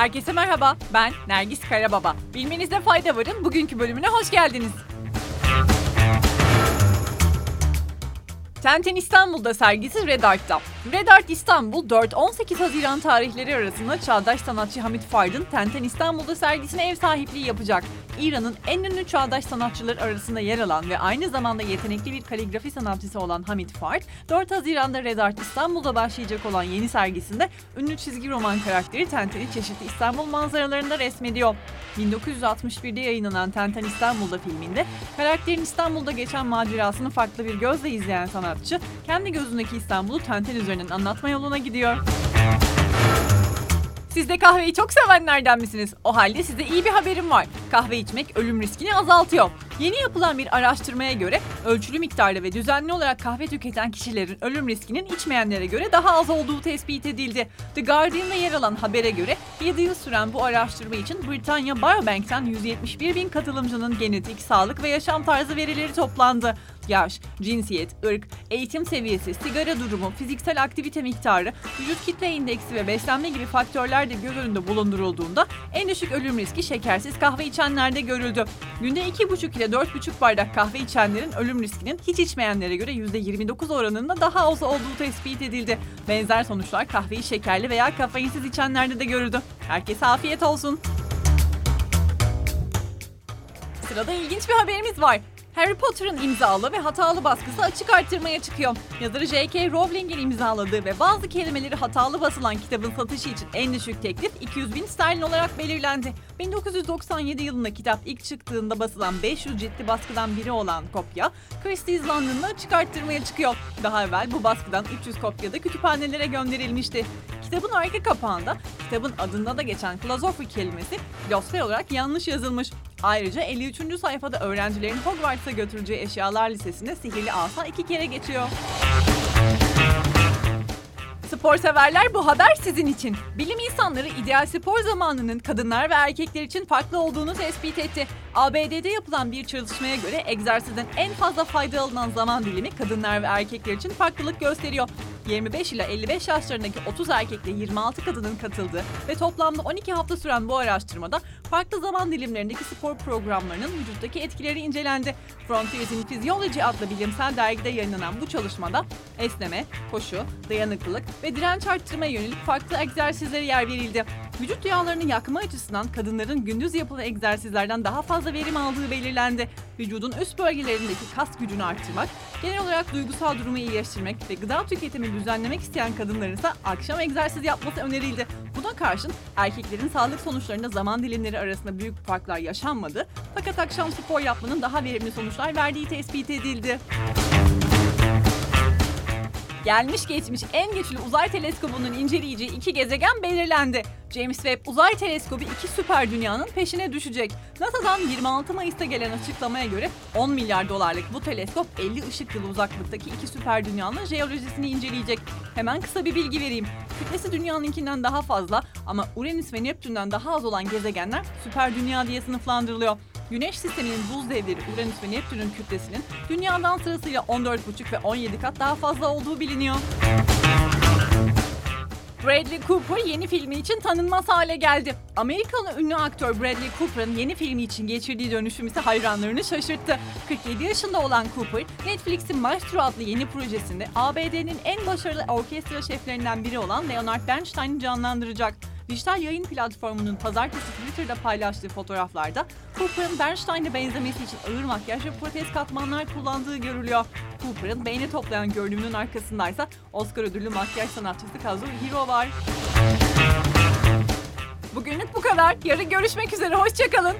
Herkese merhaba, ben Nergis Karababa. Bilmenizde fayda varın bugünkü bölümüne hoş geldiniz. Tenten İstanbul'da sergisi Red Art'ta. Red Art İstanbul 4-18 Haziran tarihleri arasında çağdaş sanatçı Hamit Fard'ın Tenten İstanbul'da sergisine ev sahipliği yapacak. İran'ın en ünlü çağdaş sanatçılar arasında yer alan ve aynı zamanda yetenekli bir kaligrafi sanatçısı olan Hamit Fard, 4 Haziran'da Red Art İstanbul'da başlayacak olan yeni sergisinde ünlü çizgi roman karakteri Tenten'i çeşitli İstanbul manzaralarında resmediyor. 1961'de yayınlanan Tenten İstanbul'da filminde karakterin İstanbul'da geçen macerasını farklı bir gözle izleyen sanatçı, kendi gözündeki İstanbul'u Tenten üzerinden anlatma yoluna gidiyor. Siz de kahveyi çok sevenlerden misiniz? O halde size iyi bir haberim var. Kahve içmek ölüm riskini azaltıyor. Yeni yapılan bir araştırmaya göre ölçülü miktarda ve düzenli olarak kahve tüketen kişilerin ölüm riskinin içmeyenlere göre daha az olduğu tespit edildi. The Guardian'da yer alan habere göre 7 yıl süren bu araştırma için Britanya Biobank'ten 171 bin katılımcının genetik, sağlık ve yaşam tarzı verileri toplandı yaş, cinsiyet, ırk, eğitim seviyesi, sigara durumu, fiziksel aktivite miktarı, vücut kitle indeksi ve beslenme gibi faktörler de göz önünde bulundurulduğunda en düşük ölüm riski şekersiz kahve içenlerde görüldü. Günde 2,5 ile 4,5 bardak kahve içenlerin ölüm riskinin hiç içmeyenlere göre %29 oranında daha az olduğu tespit edildi. Benzer sonuçlar kahveyi şekerli veya kafeinsiz içenlerde de görüldü. Herkese afiyet olsun. Sırada ilginç bir haberimiz var. Harry Potter'ın imzalı ve hatalı baskısı açık arttırmaya çıkıyor. Yazarı J.K. Rowling'in imzaladığı ve bazı kelimeleri hatalı basılan kitabın satışı için en düşük teklif 200 bin sterlin olarak belirlendi. 1997 yılında kitap ilk çıktığında basılan 500 ciddi baskıdan biri olan kopya, Christie's London'da açık arttırmaya çıkıyor. Daha evvel bu baskıdan 300 kopya da kütüphanelere gönderilmişti. Kitabın arka kapağında kitabın adında da geçen philosophy kelimesi glosfer olarak yanlış yazılmış. Ayrıca 53. sayfada öğrencilerin Hogwarts'a götüreceği eşyalar listesinde sihirli asa iki kere geçiyor. Spor severler bu haber sizin için. Bilim insanları ideal spor zamanının kadınlar ve erkekler için farklı olduğunu tespit etti. ABD'de yapılan bir çalışmaya göre egzersizden en fazla fayda alınan zaman dilimi kadınlar ve erkekler için farklılık gösteriyor. 25 ile 55 yaşlarındaki 30 erkekle 26 kadının katıldığı ve toplamda 12 hafta süren bu araştırmada farklı zaman dilimlerindeki spor programlarının vücuttaki etkileri incelendi. Frontiers in Physiology adlı bilimsel dergide yayınlanan bu çalışmada esneme, koşu, dayanıklılık ve direnç arttırmaya yönelik farklı egzersizlere yer verildi. Vücut yağlarını yakma açısından kadınların gündüz yapılan egzersizlerden daha fazla verim aldığı belirlendi. Vücudun üst bölgelerindeki kas gücünü arttırmak, genel olarak duygusal durumu iyileştirmek ve gıda tüketimi düzenlemek isteyen kadınların ise akşam egzersiz yapması önerildi. Buna karşın erkeklerin sağlık sonuçlarında zaman dilimleri arasında büyük farklar yaşanmadı. Fakat akşam spor yapmanın daha verimli sonuçlar verdiği tespit edildi. Gelmiş geçmiş en güçlü uzay teleskobunun inceleyeceği iki gezegen belirlendi. James Webb Uzay Teleskobu iki süper dünyanın peşine düşecek. NASA'dan 26 Mayıs'ta gelen açıklamaya göre 10 milyar dolarlık bu teleskop 50 ışık yılı uzaklıktaki iki süper dünyanın jeolojisini inceleyecek. Hemen kısa bir bilgi vereyim. Kütlesi dünyanınkinden daha fazla ama Uranüs ve Neptün'den daha az olan gezegenler süper dünya diye sınıflandırılıyor. Güneş sisteminin buz devleri Uranüs ve Neptün'ün kütlesinin dünyadan sırasıyla 14,5 ve 17 kat daha fazla olduğu biliniyor. Bradley Cooper yeni filmi için tanınmaz hale geldi. Amerikalı ünlü aktör Bradley Cooper'ın yeni filmi için geçirdiği dönüşüm ise hayranlarını şaşırttı. 47 yaşında olan Cooper, Netflix'in Maestro adlı yeni projesinde ABD'nin en başarılı orkestra şeflerinden biri olan Leonard Bernstein'i canlandıracak. Dijital yayın platformunun pazartesi Twitter'da paylaştığı fotoğraflarda Cooper'ın Bernstein'e benzemesi için ağır makyaj ve protez katmanlar kullandığı görülüyor. Cooper'ın beğeni toplayan görünümünün arkasındaysa Oscar ödüllü makyaj sanatçısı Kazuo Hiro var. Bugünlük bu kadar. Yarın görüşmek üzere. Hoşçakalın.